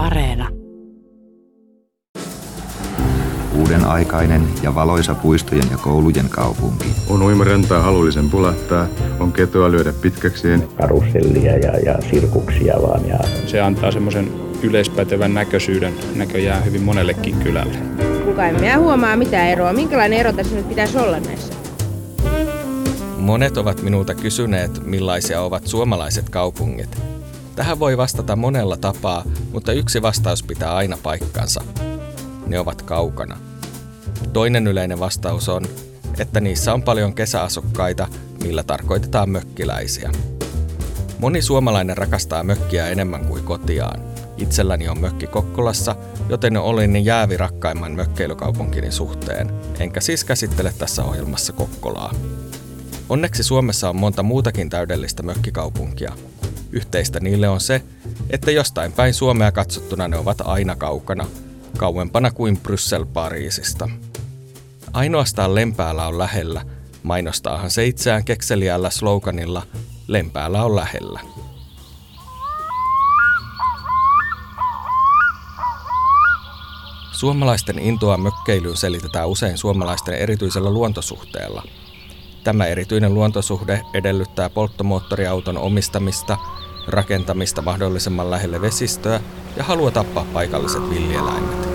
Areena. Uuden aikainen ja valoisa puistojen ja koulujen kaupunki. On uimarentaa halullisen pulähtää, on ketoa lyödä pitkäkseen. Karusellia ja, ja sirkuksia vaan. Ja... Se antaa semmoisen yleispätevän näköisyyden näköjään hyvin monellekin kylälle. Kuka en minä huomaa mitään eroa. Minkälainen ero tässä nyt pitäisi olla näissä? Monet ovat minulta kysyneet, millaisia ovat suomalaiset kaupungit. Tähän voi vastata monella tapaa, mutta yksi vastaus pitää aina paikkansa. Ne ovat kaukana. Toinen yleinen vastaus on, että niissä on paljon kesäasukkaita, millä tarkoitetaan mökkiläisiä. Moni suomalainen rakastaa mökkiä enemmän kuin kotiaan. Itselläni on mökki Kokkolassa, joten olin jäävi rakkaimman mökkeilykaupunkini suhteen, enkä siis käsittele tässä ohjelmassa Kokkolaa. Onneksi Suomessa on monta muutakin täydellistä mökkikaupunkia. Yhteistä niille on se, että jostain päin Suomea katsottuna ne ovat aina kaukana, kauempana kuin Bryssel Pariisista. Ainoastaan Lempäällä on lähellä, mainostaahan se itseään kekseliällä sloganilla Lempäällä on lähellä. Suomalaisten intoa mökkeilyyn selitetään usein suomalaisten erityisellä luontosuhteella – Tämä erityinen luontosuhde edellyttää polttomoottoriauton omistamista, rakentamista mahdollisimman lähelle vesistöä ja halua tappaa paikalliset villieläimet.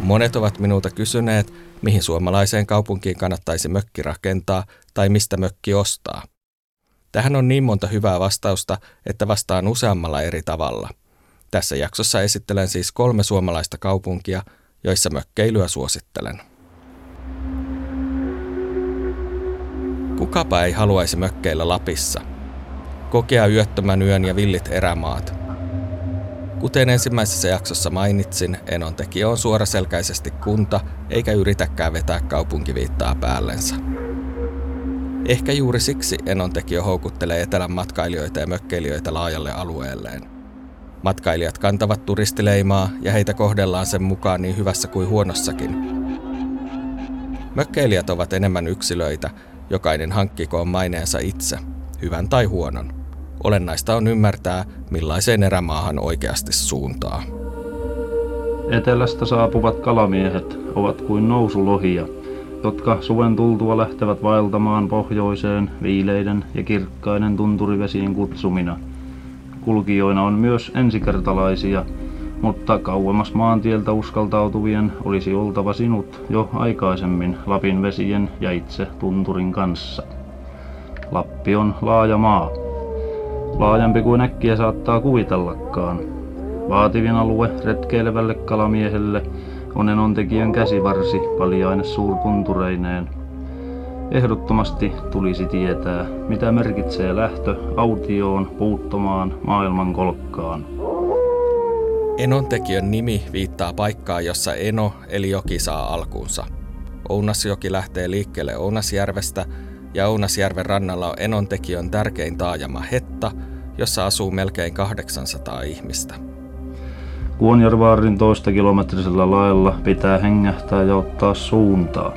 Monet ovat minulta kysyneet, mihin suomalaiseen kaupunkiin kannattaisi mökki rakentaa tai mistä mökki ostaa. Tähän on niin monta hyvää vastausta, että vastaan useammalla eri tavalla. Tässä jaksossa esittelen siis kolme suomalaista kaupunkia, joissa mökkeilyä suosittelen. Kukapa ei haluaisi mökkeillä Lapissa? Kokea yöttömän yön ja villit erämaat. Kuten ensimmäisessä jaksossa mainitsin, Enontekijä on suoraselkäisesti kunta, eikä yritäkään vetää kaupunkiviittaa päällensä. Ehkä juuri siksi Enontekijä houkuttelee etelän matkailijoita ja mökkeilijöitä laajalle alueelleen. Matkailijat kantavat turistileimaa ja heitä kohdellaan sen mukaan niin hyvässä kuin huonossakin. Mökkeilijät ovat enemmän yksilöitä, Jokainen hankkikoon maineensa itse, hyvän tai huonon. Olennaista on ymmärtää, millaiseen erämaahan oikeasti suuntaa. Etelästä saapuvat kalamiehet ovat kuin nousulohia, jotka suven tultua lähtevät vaeltamaan pohjoiseen viileiden ja kirkkaiden tunturivesiin kutsumina. Kulkijoina on myös ensikertalaisia, mutta kauemmas maantieltä uskaltautuvien olisi oltava sinut jo aikaisemmin Lapin vesien ja itse tunturin kanssa. Lappi on laaja maa. Laajempi kuin äkkiä saattaa kuvitellakaan. Vaativin alue retkeilevälle kalamiehelle on enontekijän käsivarsi paljaine suurkuntureineen. Ehdottomasti tulisi tietää, mitä merkitsee lähtö autioon puuttomaan maailmankolkkaan. Enontekijön nimi viittaa paikkaan, jossa Eno eli joki saa alkuunsa. Ounasjoki lähtee liikkeelle Ounasjärvestä ja Ounasjärven rannalla on Enontekijön tärkein taajama Hetta, jossa asuu melkein 800 ihmistä. Kuonjarvaarin toista kilometrisellä lailla pitää hengähtää ja ottaa suuntaa.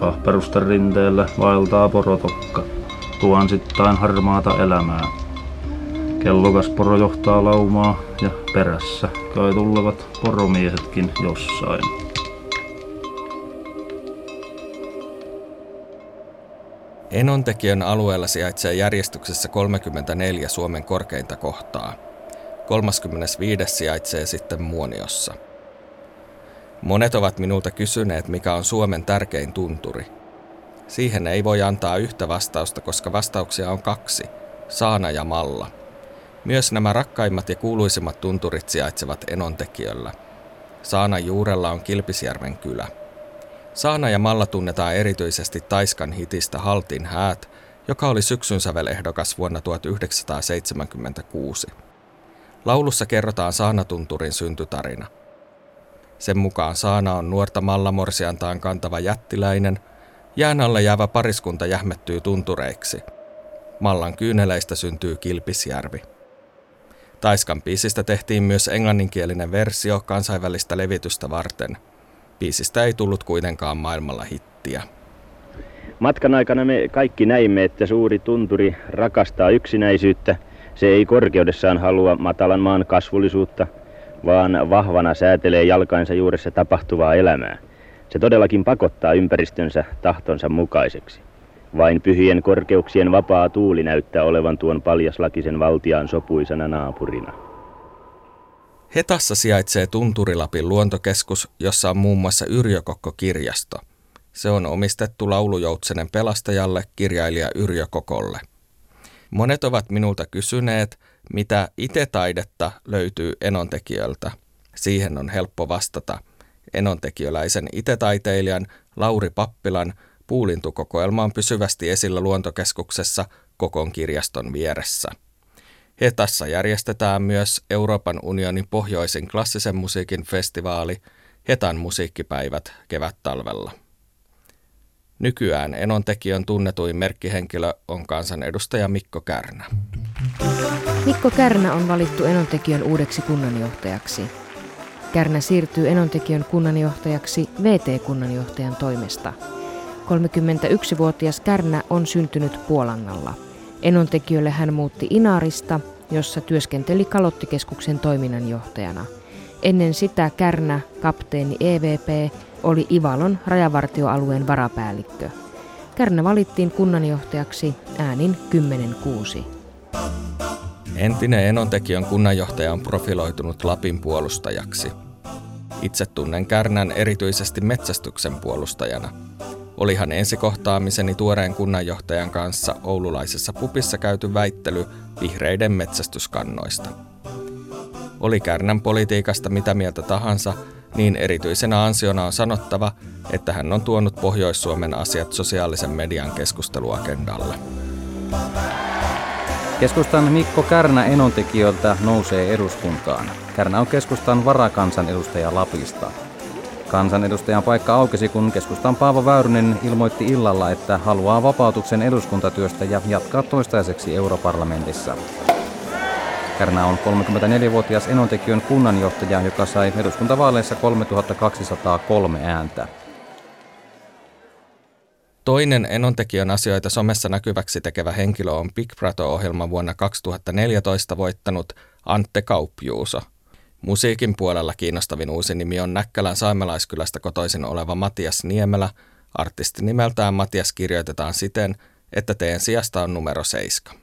Kahperusten rinteellä vaeltaa porotokka, tuansittain harmaata elämää. Kellokas poro johtaa laumaa ja perässä kai tulevat poromiehetkin jossain. Enontekijön alueella sijaitsee järjestyksessä 34 Suomen korkeinta kohtaa. 35. sijaitsee sitten Muoniossa. Monet ovat minulta kysyneet, mikä on Suomen tärkein tunturi. Siihen ei voi antaa yhtä vastausta, koska vastauksia on kaksi, Saana ja Malla – myös nämä rakkaimmat ja kuuluisimmat tunturit sijaitsevat Enontekijöllä. Saana juurella on Kilpisjärven kylä. Saana ja Malla tunnetaan erityisesti Taiskan hitistä Haltin häät, joka oli syksyn sävelehdokas vuonna 1976. Laulussa kerrotaan Saanatunturin syntytarina. Sen mukaan Saana on nuorta Mallamorsiantaan kantava jättiläinen, jään alle jäävä pariskunta jähmettyy tuntureiksi. Mallan kyyneleistä syntyy Kilpisjärvi. Taiskan biisistä tehtiin myös englanninkielinen versio kansainvälistä levitystä varten. Biisistä ei tullut kuitenkaan maailmalla hittiä. Matkan aikana me kaikki näimme, että suuri tunturi rakastaa yksinäisyyttä Se ei korkeudessaan halua matalan maan kasvullisuutta, vaan vahvana säätelee jalkainsa juuressa tapahtuvaa elämää. Se todellakin pakottaa ympäristönsä tahtonsa mukaiseksi. Vain pyhien korkeuksien vapaa tuuli näyttää olevan tuon paljaslakisen valtiaan sopuisena naapurina. Hetassa sijaitsee Tunturilapin luontokeskus, jossa on muun muassa Yrjökokko-kirjasto. Se on omistettu laulujoutsenen pelastajalle, kirjailija Yrjö Kokolle. Monet ovat minulta kysyneet, mitä itse-taidetta löytyy enontekijöiltä. Siihen on helppo vastata. Enontekiöläisen itetaiteilijan Lauri Pappilan puulintukokoelma on pysyvästi esillä luontokeskuksessa Kokon kirjaston vieressä. Hetassa järjestetään myös Euroopan unionin pohjoisin klassisen musiikin festivaali Hetan musiikkipäivät kevät-talvella. Nykyään Enontekijön tunnetuin merkkihenkilö on kansanedustaja Mikko Kärnä. Mikko Kärnä on valittu Enontekijön uudeksi kunnanjohtajaksi. Kärnä siirtyy Enontekijön kunnanjohtajaksi VT-kunnanjohtajan toimesta. 31-vuotias Kärnä on syntynyt Puolangalla. Enontekijölle hän muutti Inaarista, jossa työskenteli Kalottikeskuksen toiminnanjohtajana. Ennen sitä Kärnä, kapteeni EVP, oli Ivalon rajavartioalueen varapäällikkö. Kärnä valittiin kunnanjohtajaksi äänin 10-6. Entinen Enontekijön kunnanjohtaja on profiloitunut Lapin puolustajaksi. Itse tunnen Kärnän erityisesti metsästyksen puolustajana. Olihan ensikohtaamiseni tuoreen kunnanjohtajan kanssa oululaisessa pupissa käyty väittely vihreiden metsästyskannoista. Oli Kärnän politiikasta mitä mieltä tahansa, niin erityisenä ansiona on sanottava, että hän on tuonut Pohjois-Suomen asiat sosiaalisen median keskusteluagendalle. Keskustan Mikko Kärnä enontekijöiltä nousee eduskuntaan. Kärnä on keskustan varakansanedustaja Lapista. Kansanedustajan paikka aukesi, kun keskustan Paavo Väyrynen ilmoitti illalla, että haluaa vapautuksen eduskuntatyöstä ja jatkaa toistaiseksi europarlamentissa. Kärnä on 34-vuotias Enontekijön kunnanjohtaja, joka sai eduskuntavaaleissa 3203 ääntä. Toinen Enontekijön asioita somessa näkyväksi tekevä henkilö on Big Brother-ohjelman vuonna 2014 voittanut Antte Kaupjuuso. Musiikin puolella kiinnostavin uusi nimi on Näkkälän saamelaiskylästä kotoisin oleva Matias Niemelä. Artisti nimeltään Matias kirjoitetaan siten, että teen sijasta on numero 7.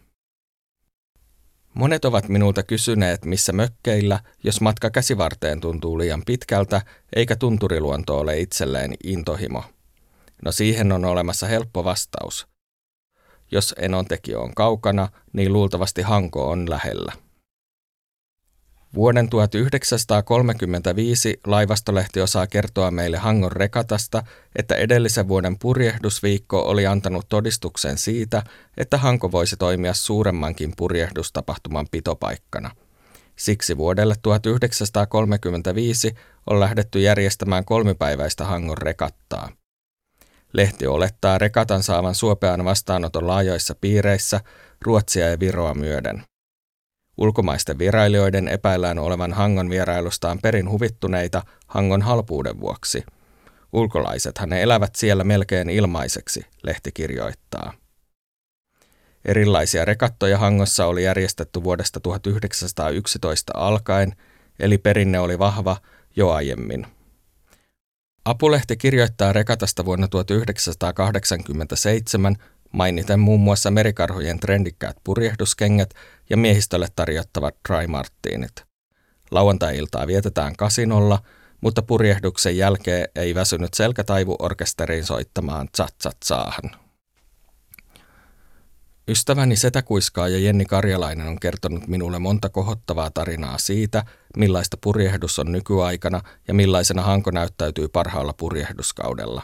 Monet ovat minulta kysyneet, missä mökkeillä, jos matka käsivarteen tuntuu liian pitkältä, eikä tunturiluonto ole itselleen intohimo. No siihen on olemassa helppo vastaus. Jos Enontekio on kaukana, niin luultavasti Hanko on lähellä. Vuoden 1935 laivastolehti osaa kertoa meille Hangon rekatasta, että edellisen vuoden purjehdusviikko oli antanut todistuksen siitä, että Hanko voisi toimia suuremmankin purjehdustapahtuman pitopaikkana. Siksi vuodelle 1935 on lähdetty järjestämään kolmipäiväistä Hangon rekattaa. Lehti olettaa rekatan saavan suopean vastaanoton laajoissa piireissä Ruotsia ja Viroa myöden. Ulkomaisten vierailijoiden epäillään olevan Hangon vierailustaan perin huvittuneita Hangon halpuuden vuoksi. Ulkolaisethan ne elävät siellä melkein ilmaiseksi, lehti kirjoittaa. Erilaisia rekattoja Hangossa oli järjestetty vuodesta 1911 alkaen, eli perinne oli vahva jo aiemmin. Apulehti kirjoittaa rekatasta vuonna 1987 mainiten muun muassa merikarhujen trendikkäät purjehduskengät ja miehistölle tarjottavat dry martinit. Lauantai-iltaa vietetään kasinolla, mutta purjehduksen jälkeen ei väsynyt selkätaivu orkesteriin soittamaan tsat-tsat-saahan. Ystäväni Setäkuiskaa ja Jenni Karjalainen on kertonut minulle monta kohottavaa tarinaa siitä, millaista purjehdus on nykyaikana ja millaisena hanko näyttäytyy parhaalla purjehduskaudella.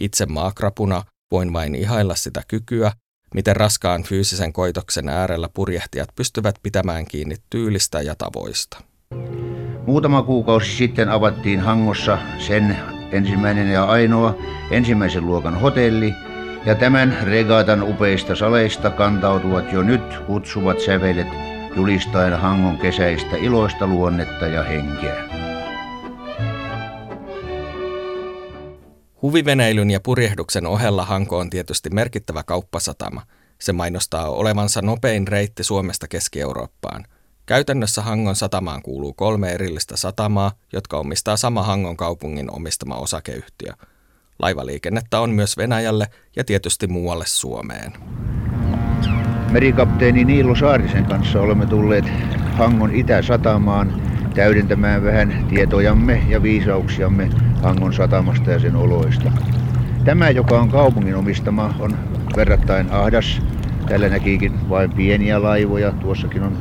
Itse maakrapuna Voin vain ihailla sitä kykyä, miten raskaan fyysisen koitoksen äärellä purjehtijat pystyvät pitämään kiinni tyylistä ja tavoista. Muutama kuukausi sitten avattiin Hangossa sen ensimmäinen ja ainoa ensimmäisen luokan hotelli, ja tämän regatan upeista saleista kantautuvat jo nyt kutsuvat sävelet julistaen Hangon kesäistä iloista luonnetta ja henkeä. Huviveneilyn ja purjehduksen ohella Hanko on tietysti merkittävä kauppasatama. Se mainostaa olevansa nopein reitti Suomesta Keski-Eurooppaan. Käytännössä Hangon satamaan kuuluu kolme erillistä satamaa, jotka omistaa sama Hangon kaupungin omistama osakeyhtiö. Laivaliikennettä on myös Venäjälle ja tietysti muualle Suomeen. Merikapteeni Niilo Saarisen kanssa olemme tulleet Hangon Itä-satamaan täydentämään vähän tietojamme ja viisauksiamme Hangon satamasta ja sen oloista. Tämä, joka on kaupungin omistama, on verrattain ahdas. Täällä näkiikin vain pieniä laivoja. Tuossakin on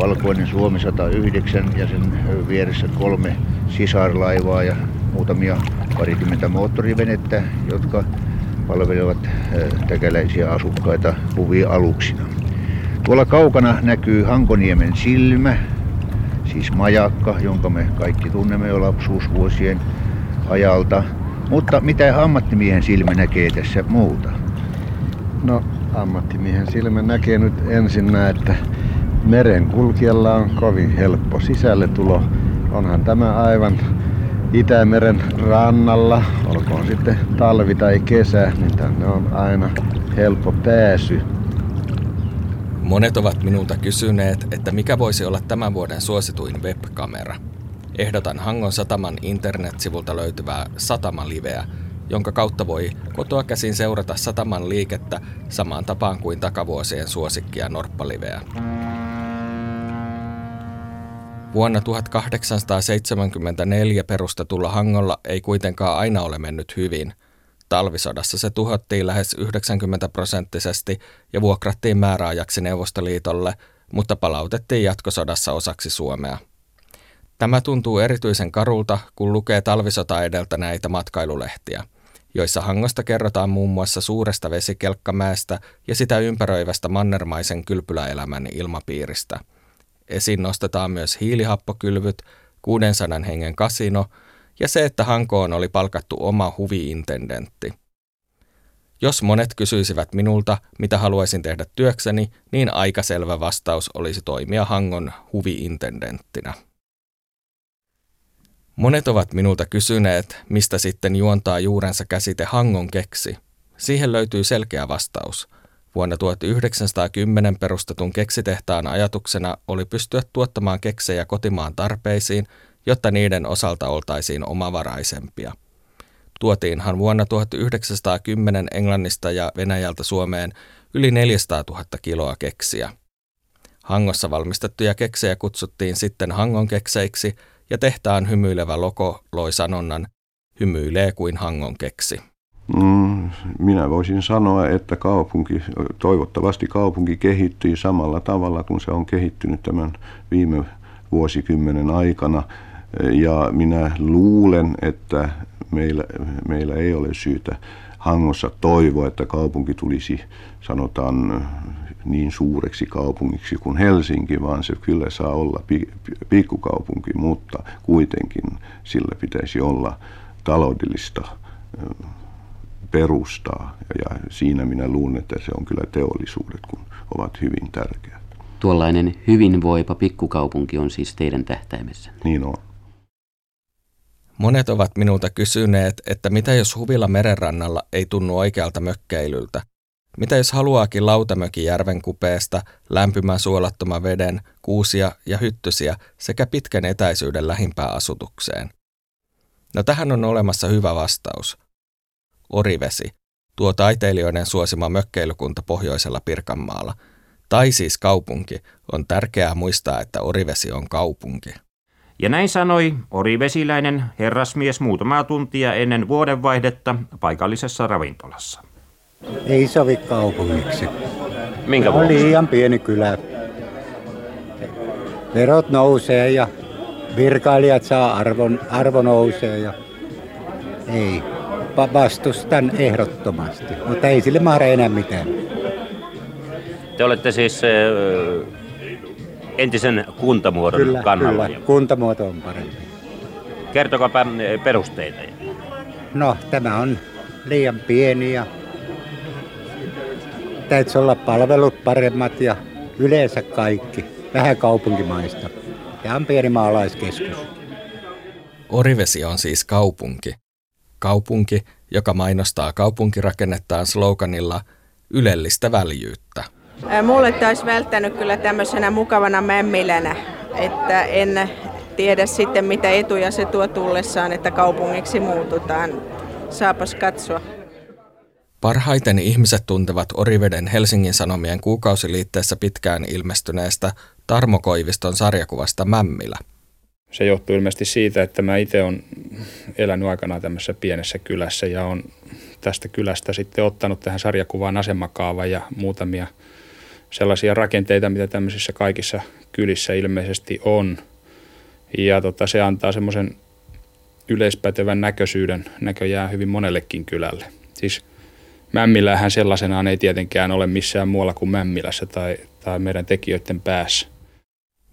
valkoinen Suomi 109 ja sen vieressä kolme sisarlaivaa ja muutamia parikymmentä moottorivenettä, jotka palvelevat täkäläisiä asukkaita huvialuksina. Tuolla kaukana näkyy Hankoniemen silmä, siis majakka, jonka me kaikki tunnemme jo lapsuusvuosien ajalta. Mutta mitä ammattimiehen silmä näkee tässä muuta? No, ammattimiehen silmä näkee nyt ensinnä, että merenkulkijalla on kovin helppo sisälle tulo. Onhan tämä aivan Itämeren rannalla, olkoon sitten talvi tai kesä, niin tänne on aina helppo pääsy. Monet ovat minulta kysyneet, että mikä voisi olla tämän vuoden suosituin webkamera. Ehdotan Hangon Sataman internetsivulta löytyvää Satama-liveä, jonka kautta voi kotoa käsin seurata Sataman liikettä samaan tapaan kuin takavuosien suosikkia Norppaliveä. Vuonna 1874 perustetulla Hangolla ei kuitenkaan aina ole mennyt hyvin. Talvisodassa se tuhottiin lähes 90 prosenttisesti ja vuokrattiin määräajaksi Neuvostoliitolle, mutta palautettiin jatkosodassa osaksi Suomea. Tämä tuntuu erityisen karulta, kun lukee talvisota edeltä näitä matkailulehtiä, joissa Hangosta kerrotaan muun muassa suuresta vesikelkkamäestä ja sitä ympäröivästä mannermaisen kylpyläelämän ilmapiiristä – Esiin nostetaan myös hiilihappokylvyt, 600 hengen kasino ja se, että Hankoon oli palkattu oma huviintendentti. Jos monet kysyisivät minulta, mitä haluaisin tehdä työkseni, niin aika selvä vastaus olisi toimia Hangon huviintendenttinä. Monet ovat minulta kysyneet, mistä sitten juontaa juurensa käsite Hangon keksi. Siihen löytyy selkeä vastaus – Vuonna 1910 perustetun keksitehtaan ajatuksena oli pystyä tuottamaan keksejä kotimaan tarpeisiin, jotta niiden osalta oltaisiin omavaraisempia. Tuotiinhan vuonna 1910 Englannista ja Venäjältä Suomeen yli 400 000 kiloa keksiä. Hangossa valmistettuja keksejä kutsuttiin sitten Hangon kekseiksi ja tehtaan hymyilevä loko loi sanonnan hymyilee kuin Hangon keksi. Mm, minä voisin sanoa, että kaupunki, toivottavasti kaupunki kehittyy samalla tavalla kuin se on kehittynyt tämän viime vuosikymmenen aikana. Ja minä luulen, että meillä, meillä ei ole syytä Hangossa toivoa, että kaupunki tulisi, sanotaan, niin suureksi kaupungiksi kuin Helsinki, vaan se kyllä saa olla pikkukaupunki, mutta kuitenkin sillä pitäisi olla taloudellista perustaa. Ja siinä minä luulen, että se on kyllä teollisuudet, kun ovat hyvin tärkeät. Tuollainen hyvinvoipa pikkukaupunki on siis teidän tähtäimessä. Niin on. Monet ovat minulta kysyneet, että mitä jos huvilla merenrannalla ei tunnu oikealta mökkeilyltä? Mitä jos haluaakin lautamökin järven kupeesta, lämpimän suolattoman veden, kuusia ja hyttysiä sekä pitkän etäisyyden lähimpään asutukseen? No tähän on olemassa hyvä vastaus. Orivesi, tuo taiteilijoiden suosima mökkeilykunta pohjoisella Pirkanmaalla, tai siis kaupunki, on tärkeää muistaa, että Orivesi on kaupunki. Ja näin sanoi orivesiläinen herrasmies muutamaa tuntia ennen vuodenvaihdetta paikallisessa ravintolassa. Ei sovi kaupungiksi. Minkä on liian pieni kylä. Verot nousee ja virkailijat saa arvon, arvo nousee ja ei vastustan ehdottomasti, mutta ei sille mahda enää mitään. Te olette siis entisen kuntamuodon kyllä, kannalla. Kyllä, kuntamuoto on parempi. Kertokaapa perusteita. No, tämä on liian pieni ja täytyisi olla palvelut paremmat ja yleensä kaikki. Vähän kaupunkimaista. Tämä on pieni maalaiskeskus. Orivesi on siis kaupunki kaupunki, joka mainostaa kaupunkirakennettaan sloganilla ylellistä väljyyttä. Mulle taisi välttänyt kyllä tämmöisenä mukavana mämmilänä, että en tiedä sitten mitä etuja se tuo tullessaan, että kaupungiksi muututaan. Saapas katsoa. Parhaiten ihmiset tuntevat Oriveden Helsingin Sanomien kuukausiliitteessä pitkään ilmestyneestä Tarmo Koiviston sarjakuvasta Mämmilä. Se johtuu ilmeisesti siitä, että mä itse olen elänyt aikanaan tämmöisessä pienessä kylässä ja on tästä kylästä sitten ottanut tähän sarjakuvaan asemakaavan ja muutamia sellaisia rakenteita, mitä tämmöisissä kaikissa kylissä ilmeisesti on. Ja tota, se antaa semmoisen yleispätevän näköisyyden näköjään hyvin monellekin kylälle. Siis Mämmillähän sellaisenaan ei tietenkään ole missään muualla kuin Mämmilässä tai, tai meidän tekijöiden päässä.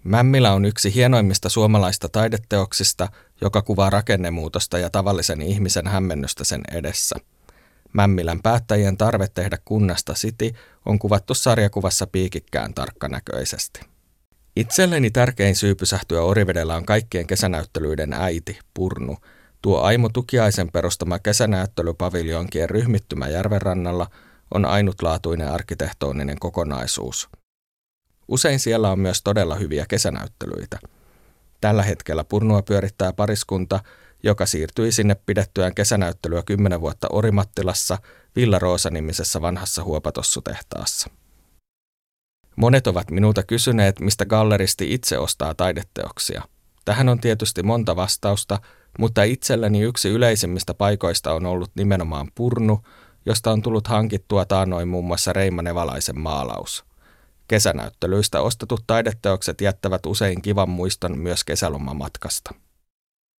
Mämmilä on yksi hienoimmista suomalaista taideteoksista, joka kuvaa rakennemuutosta ja tavallisen ihmisen hämmennystä sen edessä. Mämmilän päättäjien tarve tehdä kunnasta City on kuvattu sarjakuvassa piikikkään tarkkanäköisesti. Itselleni tärkein syy pysähtyä Orivedellä on kaikkien kesänäyttelyiden äiti, Purnu, Tuo Aimo Tukiaisen perustama kesänäyttelypaviljonkien ryhmittymä järvenrannalla on ainutlaatuinen arkkitehtoninen kokonaisuus. Usein siellä on myös todella hyviä kesänäyttelyitä. Tällä hetkellä Purnua pyörittää pariskunta, joka siirtyi sinne pidettyään kesänäyttelyä kymmenen vuotta Orimattilassa Villa Roosa-nimisessä vanhassa huopatossutehtaassa. Monet ovat minulta kysyneet, mistä galleristi itse ostaa taideteoksia. Tähän on tietysti monta vastausta, mutta itselleni yksi yleisimmistä paikoista on ollut nimenomaan Purnu, josta on tullut hankittua taanoin muun muassa Reima Nevalaisen maalaus. Kesänäyttelyistä ostetut taideteokset jättävät usein kivan muiston myös kesälomamatkasta.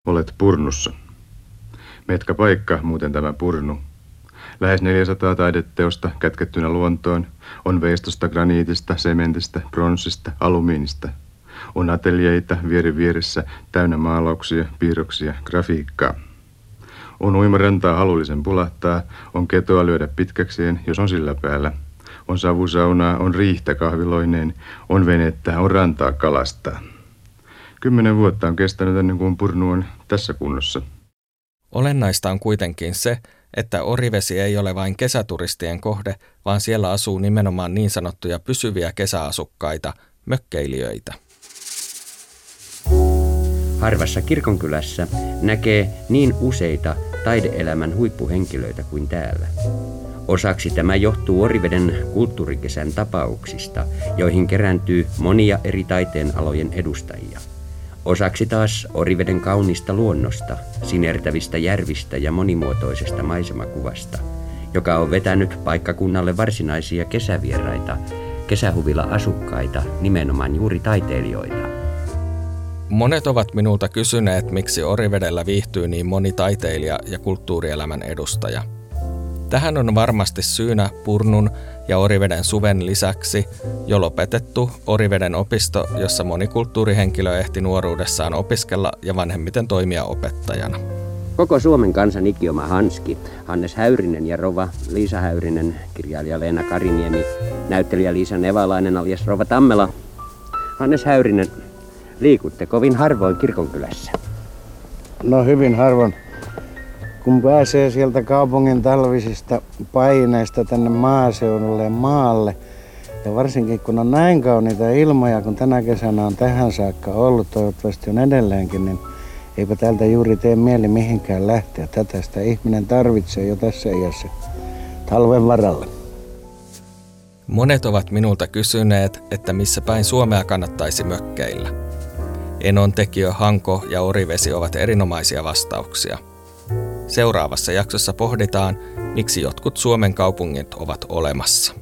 Olet Purnussa. Metkä paikka muuten tämä Purnu. Lähes 400 taideteosta kätkettynä luontoon on veistosta, graniitista, sementistä, pronssista, alumiinista – on ateljeita vieri vieressä täynnä maalauksia, piirroksia, grafiikkaa. On uimarantaa halullisen pulahtaa, on ketoa lyödä pitkäkseen, jos on sillä päällä. On savusaunaa, on riihtä kahviloineen, on venettä, on rantaa kalastaa. Kymmenen vuotta on kestänyt ennen kuin purnu on tässä kunnossa. Olennaista on kuitenkin se, että Orivesi ei ole vain kesäturistien kohde, vaan siellä asuu nimenomaan niin sanottuja pysyviä kesäasukkaita, mökkeilijöitä. Harvassa kirkonkylässä näkee niin useita taideelämän huippuhenkilöitä kuin täällä. Osaksi tämä johtuu Oriveden kulttuurikesän tapauksista, joihin kerääntyy monia eri taiteen alojen edustajia. Osaksi taas Oriveden kaunista luonnosta, sinertävistä järvistä ja monimuotoisesta maisemakuvasta, joka on vetänyt paikkakunnalle varsinaisia kesävieraita, kesähuvilla asukkaita, nimenomaan juuri taiteilijoita. Monet ovat minulta kysyneet, miksi Orivedellä viihtyy niin moni taiteilija ja kulttuurielämän edustaja. Tähän on varmasti syynä Purnun ja Oriveden suven lisäksi jo lopetettu Oriveden opisto, jossa moni kulttuurihenkilö ehti nuoruudessaan opiskella ja vanhemmiten toimia opettajana. Koko Suomen kansan ikioma Hanski, Hannes Häyrinen ja Rova Liisa Häyrinen, kirjailija Leena Kariniemi, näyttelijä Liisa Nevalainen alias Rova Tammela, Hannes Häyrinen Liikutte kovin harvoin kirkonkylässä. No hyvin harvoin. Kun pääsee sieltä kaupungin talvisista paineista tänne maaseudulle ja maalle, ja varsinkin kun on näin kauniita ilmoja, kun tänä kesänä on tähän saakka ollut, toivottavasti on edelleenkin, niin eipä täältä juuri tee mieli mihinkään lähteä. Tätä sitä ihminen tarvitsee jo tässä iässä talven varalle. Monet ovat minulta kysyneet, että missä päin Suomea kannattaisi mökkeillä. Enon tekijö Hanko ja Orivesi ovat erinomaisia vastauksia. Seuraavassa jaksossa pohditaan, miksi jotkut Suomen kaupungit ovat olemassa.